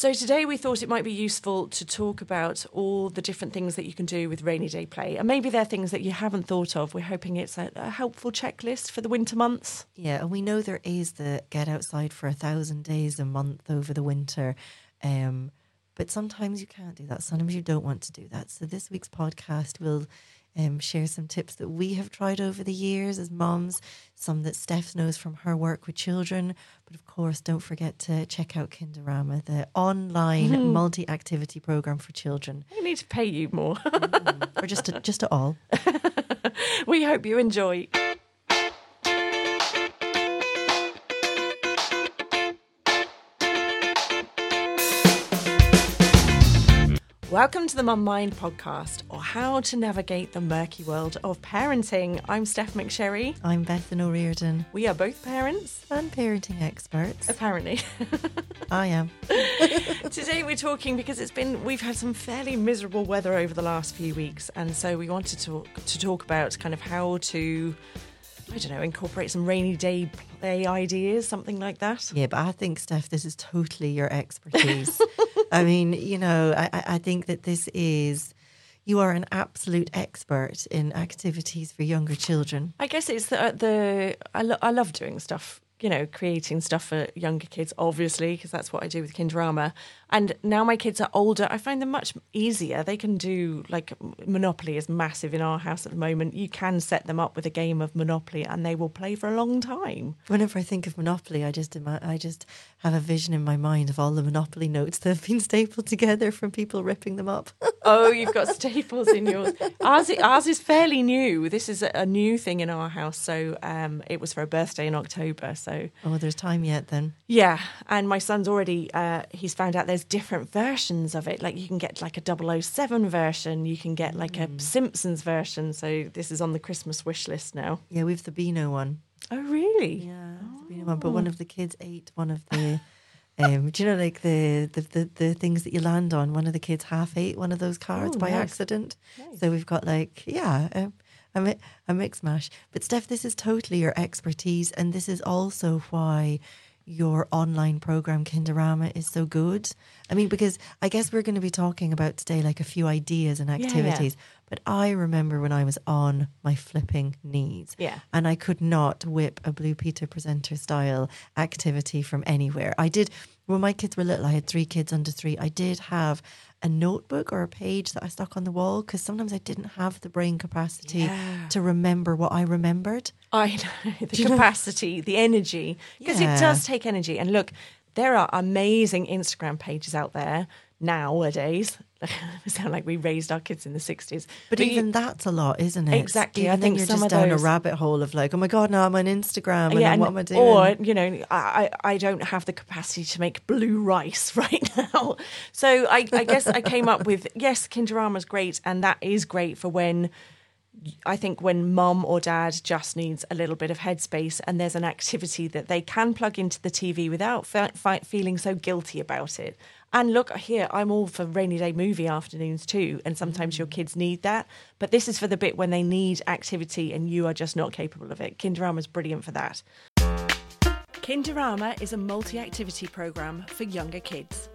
So today we thought it might be useful to talk about all the different things that you can do with rainy day play. And maybe they're things that you haven't thought of. We're hoping it's a, a helpful checklist for the winter months. Yeah, and we know there is the get outside for a thousand days a month over the winter. Um, but sometimes you can't do that. Sometimes you don't want to do that. So this week's podcast will um, share some tips that we have tried over the years as moms, some that Stef knows from her work with children. But of course, don't forget to check out Kinderama, the online multi activity program for children, We need to pay you more. or just to, just to all. we hope you enjoy. Welcome to the Mum Mind podcast, or how to navigate the murky world of parenting. I'm Stef McSherry. I'm Bethan O'Riordan, We are both parents, and parenting experts. apparently. I am. Today we're talking because it's been we've had some fairly miserable weather over the last few weeks, and so we wanted to talk, to talk about kind of how to I don't know incorporate some rainy day play ideas, something like that. Yeah, but I think, Stef, this is totally your expertise. I mean, you know, I, I think that this is, you are an absolute expert in activities for younger children. I guess it's the, uh, the I, lo- I love doing stuff, you know, creating stuff for younger kids, obviously, because that's what I do with Kinderama. And now my kids are older, I find them much easier. They can do like Monopoly is massive in our house at the moment. You can set them up with a game of Monopoly, and they will play for a long time. Whenever I think of Monopoly, I just I just have a vision in my mind of all the Monopoly notes that have been stapled together from people ripping them up. Oh, you've got staples in yours. Ours, ours is fairly new. This is a, a new thing in our house. So um, it was for a birthday in October. So oh, there's time yet then. yeah, and my son's already uh, he's found out there's different versions of it. Like you can get like a 007 version, you can get like a Simpsons version. So this is on the Christmas wish list now. Yeah, we've the Beano one. Oh, really? Yeah, the Beano one. But one of the kids ate one of the. Um, do you know like the, the, the, the things that you land on? One of the kids half ate one of those cards Oh, by nice. accident. So we've got like yeah, a, a, mi- a mix mash. But Stef, this is totally your expertise, and this is also why your online program Kinderama is so good. I mean, because I guess we're going to be talking about today like a few ideas and yeah. activities. But I remember when I was on my flipping knees Yeah. and I could not whip a Blue Peter presenter style activity from anywhere. I did, when my kids were little, I had three kids under three. I did have a notebook or a page that I stuck on the wall because sometimes I didn't have the brain capacity Yeah. to remember what I remembered. I know the capacity, the energy, because Yeah. it does take energy. And look, there are amazing Instagram pages out there nowadays. sound like we raised our kids in the sixties, But, even that's a lot, isn't it? Exactly. Even I think you're just down those- a rabbit hole of like, oh my god, now I'm on Instagram, and yeah, then what and- am I doing? or you know, I, I I don't have the capacity to make blue rice right now. So I, I guess I came up with yes, Kinderama's great, and that is great for when I think when mum or dad just needs a little bit of headspace and there's an activity that they can plug into the TV without fe- fe- feeling so guilty about it. And look, here, I'm all for rainy day movie afternoons too. And sometimes your mm. kids need that. But this is for the bit when they need activity and you are just not capable of it. Kinderama is brilliant for that. Kinderama is a multi activity program for younger kids.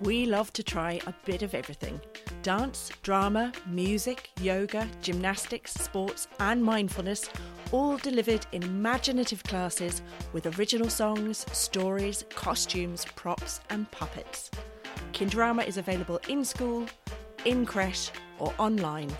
We love to try a bit of everything dance, drama, music, yoga, gymnastics, sports, and mindfulness, all delivered in imaginative classes with original songs, stories, costumes, props, and puppets. Kinderama is available in school, in creche, or online.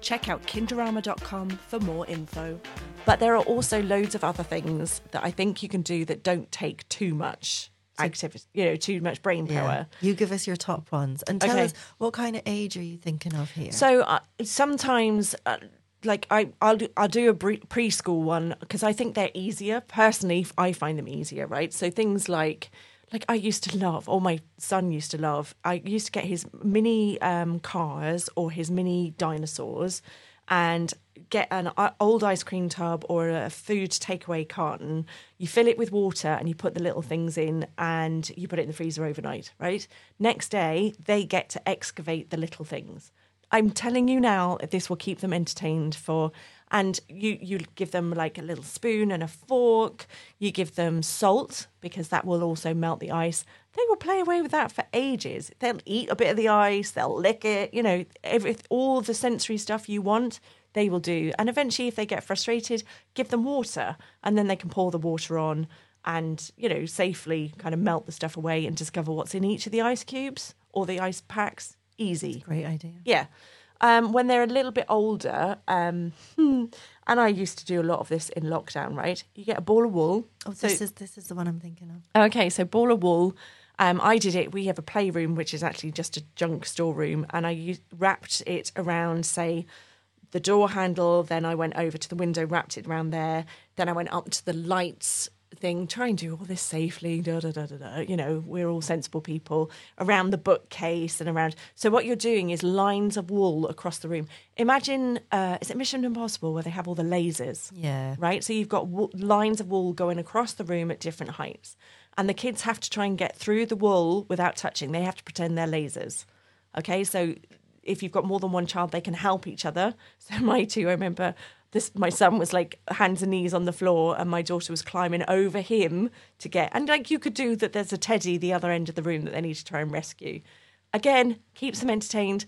Check out kinderama.com for more info. But there are also loads of other things that I think you can do that don't take too much activity, you know, too much brain Yeah. power. You give us your top ones and tell Okay. us what kind of age are you thinking of here? So uh, sometimes, uh, like I, I'll do, I'll do a preschool one because I think they're easier. Personally, I find them easier. Right. So things like, like I used to love, or my son used to love. I used to get his mini um, cars or his mini dinosaurs, and get an uh, old ice cream tub or a food takeaway carton. You fill it with water and you put the little things in, and you put it in the freezer overnight. Right. Next day, they get to excavate the little things. I'm telling you now, this will keep them entertained for And you, you give them like a little spoon and a fork. You give them salt because that will also melt the ice. They will play away with that for ages. They'll eat a bit of the ice, they'll lick it, you know, every, all the sensory stuff you want, they will do. And eventually, if they get frustrated, give them water and then they can pour the water on and, you know, safely kind of melt the stuff away and discover what's in each of the ice cubes or the ice packs. Easy. Great idea. Yeah. Um, when they're a little bit older, um, and I used to do a lot of this in lockdown, right? You get a ball of wool. Oh, So- this is this is the one I'm thinking of. Okay, so ball of wool. Um, I did it. We have a playroom, which is actually just a junk storeroom, and I used, wrapped it around, say, the door handle. Then I went over to the window, wrapped it around there. Then I went up to the lights thing. Try and do all this safely. Da da da da da. You know, we're all sensible people. Around the bookcase and around. So what you're doing is lines of wool across the room. Imagine, uh, is it Mission Impossible where they have all the lasers? Yeah. right? So you've got wo- lines of wool going across the room at different heights, and the kids have to try and get through the wool without touching. They have to pretend they're lasers. Okay, so if you've got more than one child, they can help each other. So my two, I remember this. My son was like hands and knees on the floor, and my daughter was climbing over him to get. And like you could do that. There's a teddy the other end of the room that they need to try and rescue. Again, keeps them entertained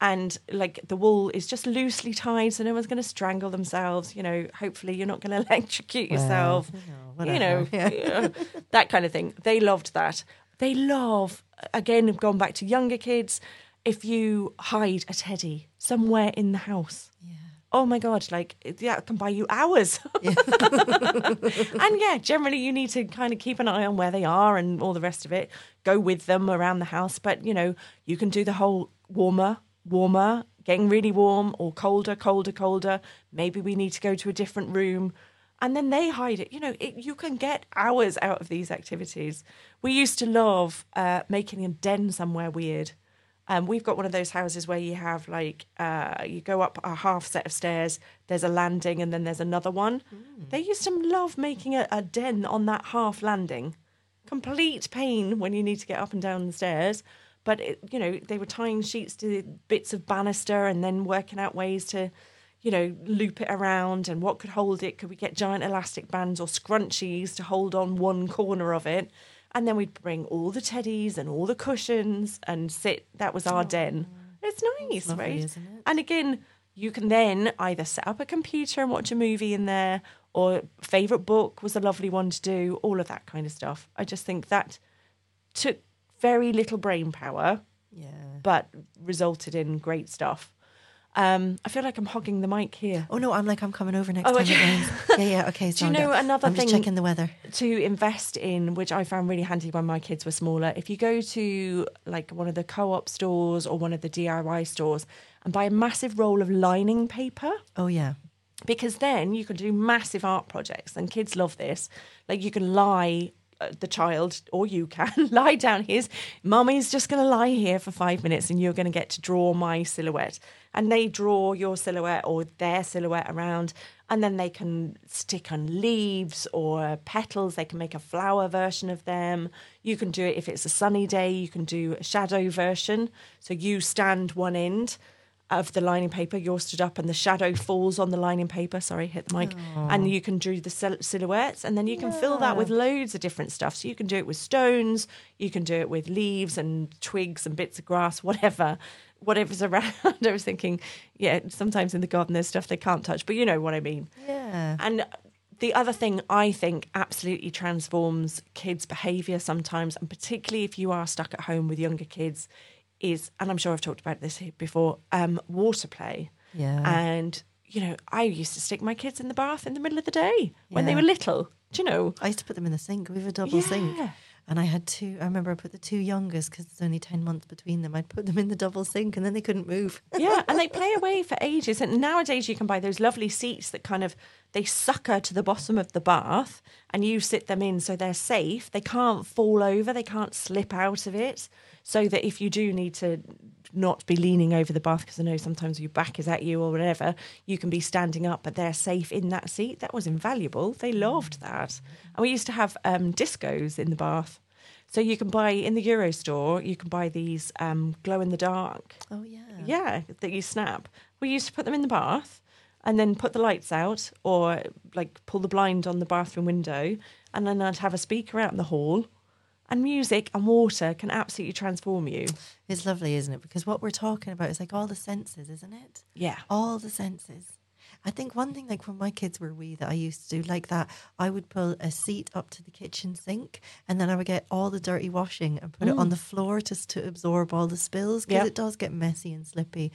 and like the wool is just loosely tied so no one's going to strangle themselves you know hopefully you're not going to electrocute Well, yourself you know, you know yeah, that kind of thing they loved that they love again going back to younger kids if you hide a teddy somewhere in the house Yeah. oh my god like that can buy you hours. And yeah generally you need to kind of keep an eye on where they are and all the rest of it. Go with them around the house. But you know you can do the whole warmer warmer getting really warm or colder colder colder. Maybe we need to go to a different room. And then they hide it. You know it, you can get hours out of these activities. We used to love uh, making a den somewhere weird um, we've got one of those houses where you have like uh, you go up a half set of stairs. There's a landing, and then there's another one. They used to love making a, a den on that half landing. Complete pain when you need to get up and down the stairs, but it, you know they were tying sheets to bits of banister and then working out ways to, you know, loop it around and what could hold it. Could we get giant elastic bands or scrunchies to hold on one corner of it? And then we'd bring all the teddies and all the cushions and sit. That was our den. It's nice, lovely, right? it? And again, you can then either set up a computer and watch a movie in there, or favorite book was a lovely one to do. All of that kind of stuff. I just think that took very little brain power, Yeah. but resulted in great stuff. Um, I feel like I'm hogging the mic here. Oh no, I'm like I'm coming over next Oh, time okay. it rains. Yeah, yeah. Okay. Do you know another I'm thing- checking the weather. to invest in, which I found really handy when my kids were smaller. If you go to like one of the co op stores or one of the DIY stores and buy a massive roll of lining paper, Oh yeah. because then you can do massive art projects and kids love this. Like you can lie. Uh, the child or you can lie down. Here's mummy's just going to lie here for five minutes and you're going to get to draw my silhouette. And they draw your silhouette or their silhouette around and then they can stick on leaves or petals. They can make a flower version of them. You can do it if it's a sunny day. You can do a shadow version. So you stand one end of the lining paper, you're stood up and the shadow falls on the lining paper. Sorry, hit the mic. And you can do the sil- silhouettes and then you can fill that with loads of different stuff. So you can do it with stones, you can do it with leaves and twigs and bits of grass, whatever. Whatever's around. I was thinking, yeah, sometimes in the garden there's stuff they can't touch, but you know what I mean. Yeah. And the other thing I think absolutely transforms kids' behaviour sometimes, and particularly if you are stuck at home with younger kids, is, and I'm sure I've talked about this before, um, water play. Yeah. And, you know, I used to stick my kids in the bath in the middle of the day when they were little. Do you know? I used to put them in the sink. We have a double sink. Yeah. And I had two. I remember I put the two youngest because there's only 10 months between them. I'd put them in the double sink and then they couldn't move. yeah, and they play away for ages. And nowadays you can buy those lovely seats that kind of they sucker to the bottom of the bath, and you sit them in so they're safe. They can't fall over. They can't slip out of it. So that if you do need to not be leaning over the bath, because I know sometimes your back is at you or whatever, you can be standing up, but they're safe in that seat. That was invaluable. They loved that. And we used to have um, discos in the bath. So you can buy in the Euro store, you can buy these um, glow in the dark Oh, yeah. yeah, that you snap. We used to put them in the bath, and then put the lights out or like pull the blind on the bathroom window and then I'd have a speaker out in the hall and music and water can absolutely transform you. It's lovely, isn't it? Because what we're talking about is like all the senses, isn't it? Yeah. All the senses. I think one thing, like when my kids were wee, that I used to do like that, I would pull a seat up to the kitchen sink and then I would get all the dirty washing and put it on mm. the floor just to absorb all the spills because Yeah. it does get messy and slippy.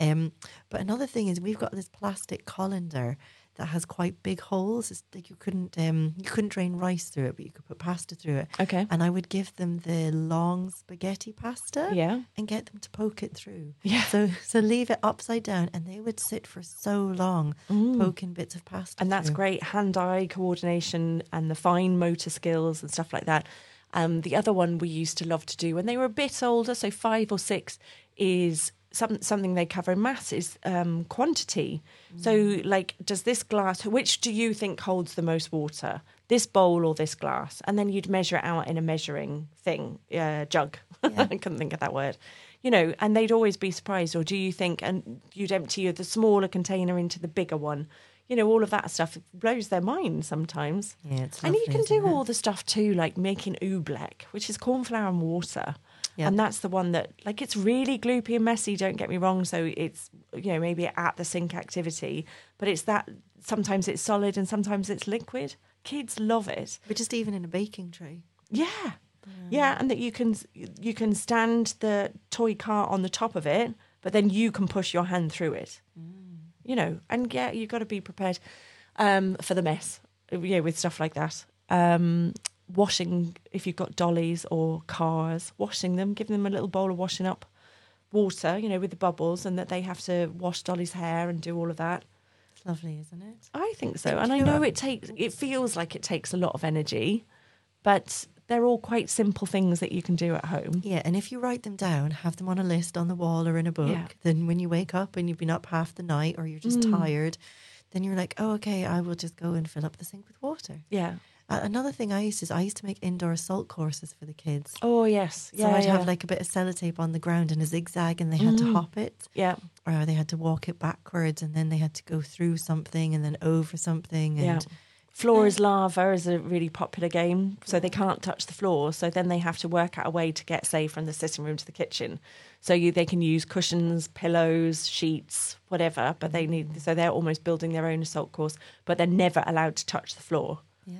Um, but another thing is we've got this plastic colander that has quite big holes. It's like you couldn't um, you couldn't drain rice through it, but you could put pasta through it. Okay. And I would give them the long spaghetti pasta Yeah. and get them to poke it through. Yeah. So so leave it upside down and they would sit for so long poking bits of pasta. Mm. And that's through. great hand eye coordination and the fine motor skills and stuff like that. Um, the other one we used to love to do when they were a bit older, so five or six, is some, something they cover in maths is um, quantity. So, like, does this glass, which do you think holds the most water? This bowl or this glass? And then you'd measure it out in a measuring thing, uh, jug. I couldn't think of that word. You know, and they'd always be surprised. Or do you think, and you'd empty the smaller container into the bigger one? You know, all of that stuff blows their mind sometimes. Yeah, it's and you can do all the stuff too, like making oobleck, which is corn flour and water. Yeah. And that's the one that, like, it's really gloopy and messy, don't get me wrong. So it's, you know, maybe at the sink activity, but it's that sometimes it's solid and sometimes it's liquid. Kids love it. But just even in a baking tray. Yeah. Yeah, and that you can you can stand the toy car on the top of it, but then you can push your hand through it. You know, and yeah, you've got to be prepared um, for the mess. Yeah, with stuff like that. Um, washing if you've got dollies or cars, washing them, give them a little bowl of washing up water, you know, with the bubbles, and that they have to wash Dolly's hair and do all of that. It's lovely, isn't it? I think so, And I know- know it takes. It feels like it takes a lot of energy, but they're all quite simple things that you can do at home. Yeah, and if you write them down, have them on a list on the wall or in a book, Yeah. then when you wake up and you've been up half the night or you're just Mm. tired, then you're like, oh, okay, I will just go and fill up the sink with water. Yeah. Uh, another thing I used to is I used to make indoor assault courses for the kids. Oh yes. So Yeah. I'd yeah. have like a bit of sellotape on the ground and a zigzag, and they had to Mm. hop it, yeah. or they had to walk it backwards, and then they had to go through something and then over something. Yeah. And Floor is lava is a really popular game, so they can't touch the floor. So then they have to work out a way to get, say, from the sitting room to the kitchen. So you, they can use cushions, pillows, sheets, whatever. But they need so they're almost building their own assault course, but they're never allowed to touch the floor. Yeah,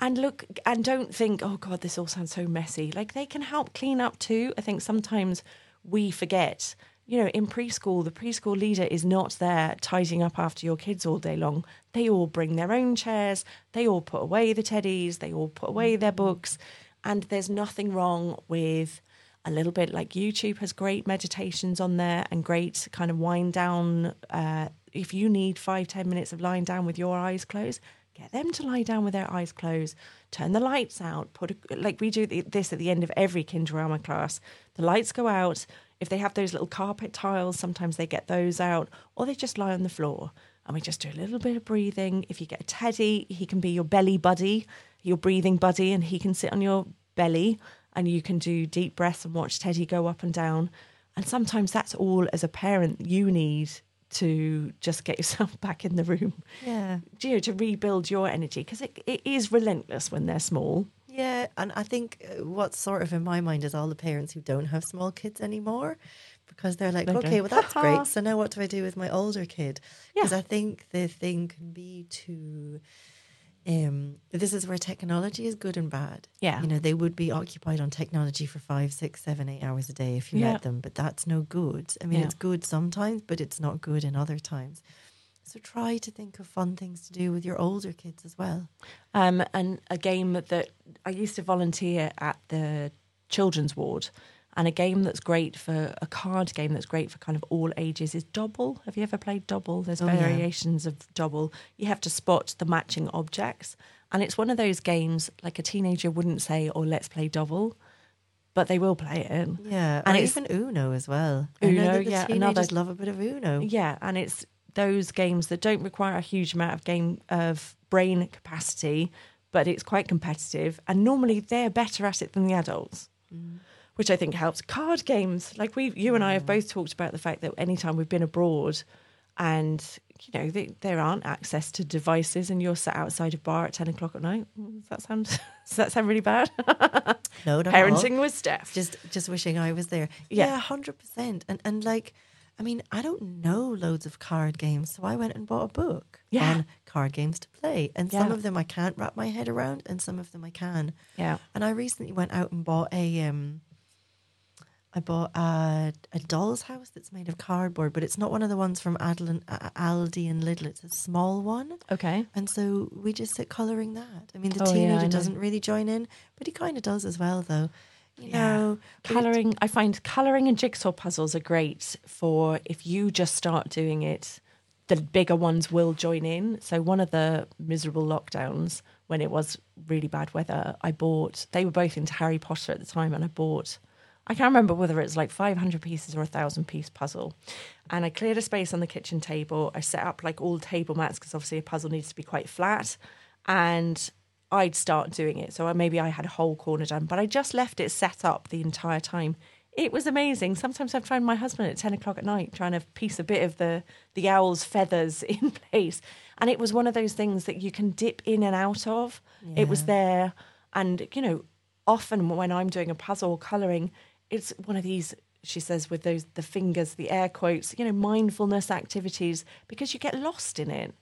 And look, and don't think, oh God, this all sounds so messy. Like they can help clean up too. I think sometimes we forget, you know, in preschool, the preschool leader is not there tidying up after your kids all day long. They all bring their own chairs, they all put away the teddies, they all put away their books. And there's nothing wrong with a little bit like YouTube has great meditations on there and great kind of wind down. Uh, if you need five, ten minutes of lying down with your eyes closed, get them to lie down with their eyes closed turn the lights out put a, like we do th- this at the end of every kinderama class. The lights go out. If they have those little carpet tiles sometimes they get those out or they just lie on the floor. And we just do a little bit of breathing. If you get a teddy he can be your belly buddy your breathing buddy and he can sit on your belly and you can do deep breaths and watch teddy go up and down. And sometimes that's all as a parent you need to just get yourself back in the room yeah. you know, to rebuild your energy because it, it is relentless when they're small. Yeah, and I think uh, what's sort of in my mind is all the parents who don't have small kids anymore because they're like, okay, well, that's great. So now what do I do with my older kid? Because Yeah. I think the thing can be to. Um, this is where technology is good and bad. Yeah. You know, they would be occupied on technology for five, six, seven, eight hours a day if you Yeah. let them, but that's no good. I mean, Yeah. it's good sometimes, but it's not good in other times. So try to think of fun things to do with your older kids as well. Um, and a game that I used to volunteer at the children's ward, and a game that's great for a card game that's great for kind of all ages is Dobble. Have you ever played Dobble? There's Oh, yeah. variations of Dobble. You have to spot the matching objects, and it's one of those games like a teenager wouldn't say, "Oh, let's play Dobble but they will play it. Yeah, And or it's- even Uno as well. I know Uno, yeah, teenagers another- love a bit of Uno. Yeah, and it's those games that don't require a huge amount of game of brain capacity, but it's quite competitive, and normally they're better at it than the adults, mm. Which I think helps. Card games, like we, you and I have both talked about the fact that anytime we've been abroad, and you know, they, there aren't access to devices, and you're sat outside a bar at ten o'clock at night. Does that sound? Does that sound really bad? No, not all. Parenting with Stef. just just wishing I was there. Yeah. Yeah, hundred percent. And and like, I mean, I don't know loads of card games, so I went and bought a book Yeah. on card games to play. And some of them I can't wrap my head around, and some of them I can. yeah. And I recently went out and bought a um. I bought a, a doll's house that's made of cardboard, but it's not one of the ones from Adlin, Aldi and Lidl. It's a small one. Okay. And so we just sit colouring that. I mean, the Oh, teenager know. doesn't really join in, but he kind of does as well, though. You Yeah. know, Colouring, I find colouring and jigsaw puzzles are great for if you just start doing it, the bigger ones will join in. So, one of the miserable lockdowns when it was really bad weather, I bought, they were both into Harry Potter at the time, and I bought, I can't remember whether it's like 500 pieces or a thousand piece puzzle. And I cleared a space on the kitchen table. I set up like all table mats because obviously a puzzle needs to be quite flat. And I'd start doing it. So uh, maybe I had a whole corner done, but I just left it set up the entire time. It was amazing. Sometimes I'd find my husband at 10 o'clock at night trying to piece a bit of the, the owl's feathers in place. And it was one of those things that you can dip in and out of. It was there. And, you know, often when I'm doing a puzzle or colouring, it's one of these, she says, with those, the fingers, the air quotes, you know, mindfulness activities, because you get lost in it.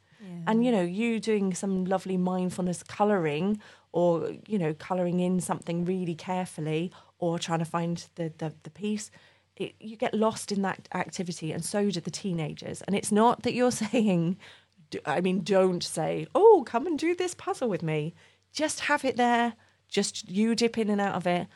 And you know, you doing some lovely mindfulness colouring, or you know, colouring in something really carefully, or trying to find the the, the piece. It, you get lost in that activity, and so do the teenagers. And it's not that you're saying, i mean, don't say, "Oh, come and do this puzzle with me." Just have it there. Just you dip in and out of it.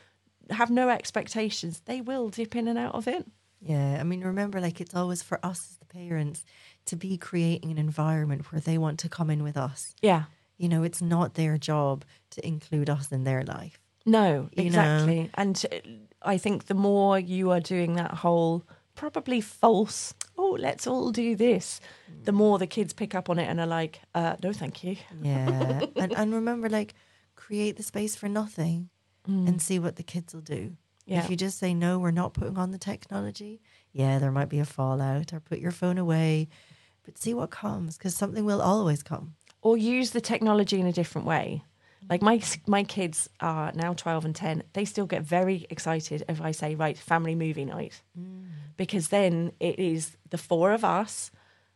Have no expectations. They will dip in and out of it. Yeah, I mean, remember, like it's always for us as the parents to be creating an environment where they want to come in with us. Yeah. You know, it's not their job to include us in their life. No, You know? exactly. And uh, I think the more you are doing that whole probably false, oh, let's all do this, the more the kids pick up on it and are like, uh, no, thank you. Yeah, and and remember, like, create the space for nothing, and mm. see what the kids will do. Yeah. If you just say no, we're not putting on the technology. Yeah, there might be a fallout, or put your phone away, but see what comes because something will always come. Or use the technology in a different way. Like my my kids are now 12 and 10. They still get very excited if I say, right, family movie night. Mm. Because then it is the four of us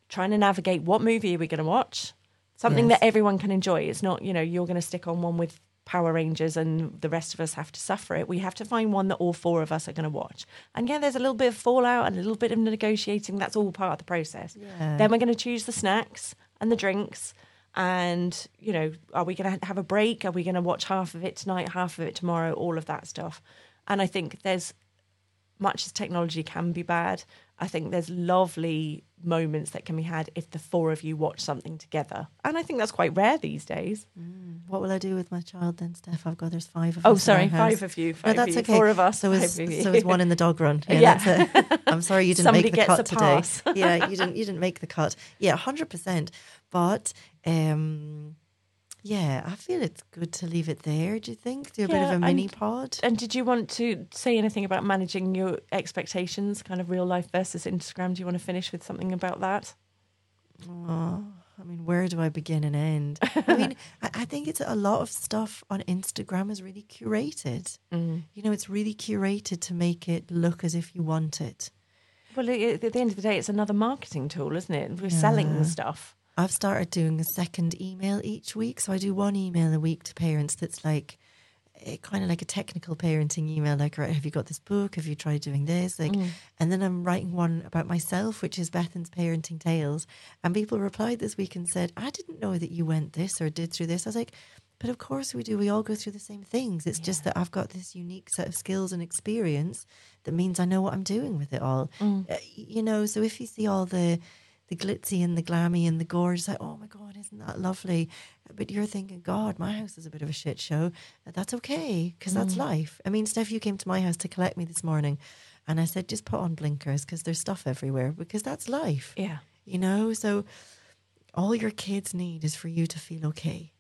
trying to navigate what movie are we going to watch? Something Yes. that everyone can enjoy. It's not, you know, you're going to stick on one with Power Rangers and the rest of us have to suffer it. We have to find one that all four of us are going to watch. And yeah, there's a little bit of fallout and a little bit of negotiating. That's all part of the process. Yeah. Then we're going to choose the snacks and the drinks. And, you know, are we going to have a break? Are we going to watch half of it tonight, half of it tomorrow? All of that stuff. And I think there's much as technology can be bad, I think there's lovely moments that can be had if the four of you watch something together. And I think that's quite rare these days. What will I do with my child then, Stef? I've got there's five of Oh, us. our sorry, five of you, No, that's okay. four of us, So is five so is one in the dog run. Yeah, Yeah. that's it. I'm sorry you didn't make the cut today. yeah, you didn't you didn't make the cut. Yeah, hundred percent. But um, yeah, I feel it's good to leave it there. Do you think? Do a bit of a and- mini pod. And did you want to say anything about managing your expectations, kind of real life versus Instagram? Do you want to finish with something about that? Oh, I mean, where do I begin and end? I mean, I, I think it's a lot of stuff on Instagram is really curated. Mm. You know, it's really curated to make it look as if you want it. Well, at the end of the day, it's another marketing tool, isn't it? We're selling stuff. I've started doing a second email each week. So I do one email a week to parents that's like eh, kind of like a technical parenting email, like, right, have you got this book? Have you tried doing this? Like, mm. and then I'm writing one about myself, which is Bethan's Parenting Tales. And people replied this week and said, I didn't know that you went this or did through this. I was like, but of course we do. We all go through the same things. It's just that I've got this unique set of skills and experience that means I know what I'm doing with it all. Uh, you know, so if you see all the the glitzy and the glammy and the gorgeous, like, oh my God, isn't that lovely? But you're thinking, God, my house is a bit of a shit show. That's okay, because that's mm. life. I mean, Stef, you came to my house to collect me this morning, and I said, just put on blinkers because there's stuff everywhere, because that's life. Yeah. You know, so all your kids need is for you to feel okay,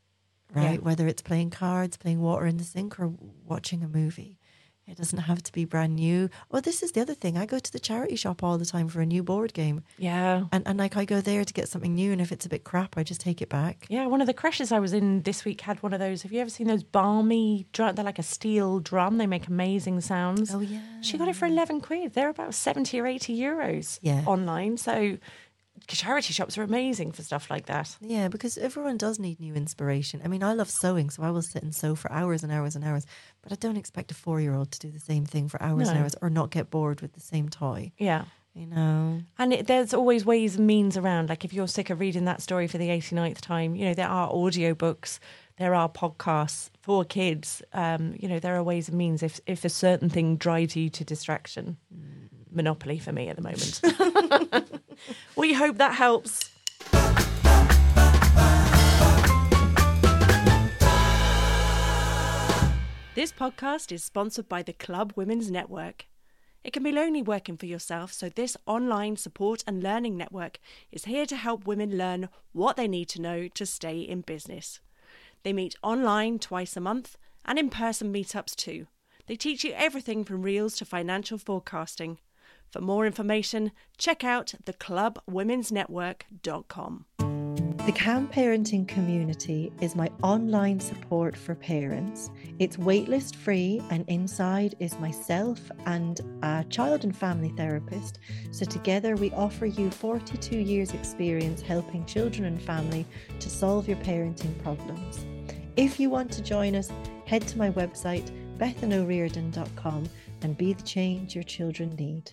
right? Yeah. Whether it's playing cards, playing water in the sink, or watching a movie. It doesn't have to be brand new. Oh, this is the other thing. I go to the charity shop all the time for a new board game. Yeah. And and like I go there to get something new and if it's a bit crap, I just take it back. Yeah, one of the creches I was in this week had one of those. Have you ever seen those balmy drum? They're like a steel drum. They make amazing sounds. Oh, yeah. She got it for 11 quid. They're about 70 or 80 euros Yeah. online. So charity shops are amazing for stuff like that. Yeah, because everyone does need new inspiration. I mean, I love sewing, so I will sit and sew for hours and hours and hours, but I don't expect a four year old to do the same thing for hours and hours or not get bored with the same toy. Yeah. You know? And it, there's always ways and means around. Like if you're sick of reading that story for the 89th time, you know, there are audiobooks, there are podcasts for kids. Um, you know, there are ways and means if, if a certain thing drives you to distraction. Monopoly for me at the moment. we hope that helps. This podcast is sponsored by the Club Women's Network. It can be lonely working for yourself, so this online support and learning network is here to help women learn what they need to know to stay in business. They meet online twice a month and in person meetups too. They teach you everything from reels to financial forecasting. For more information, check out theclubwomensnetwork.com. The Calm Parenting Community is my online support for parents. It's waitlist free, and inside is myself and a child and family therapist. So, together, we offer you 42 years' experience helping children and family to solve your parenting problems. If you want to join us, head to my website, bethanoriordan.com, and be the change your children need.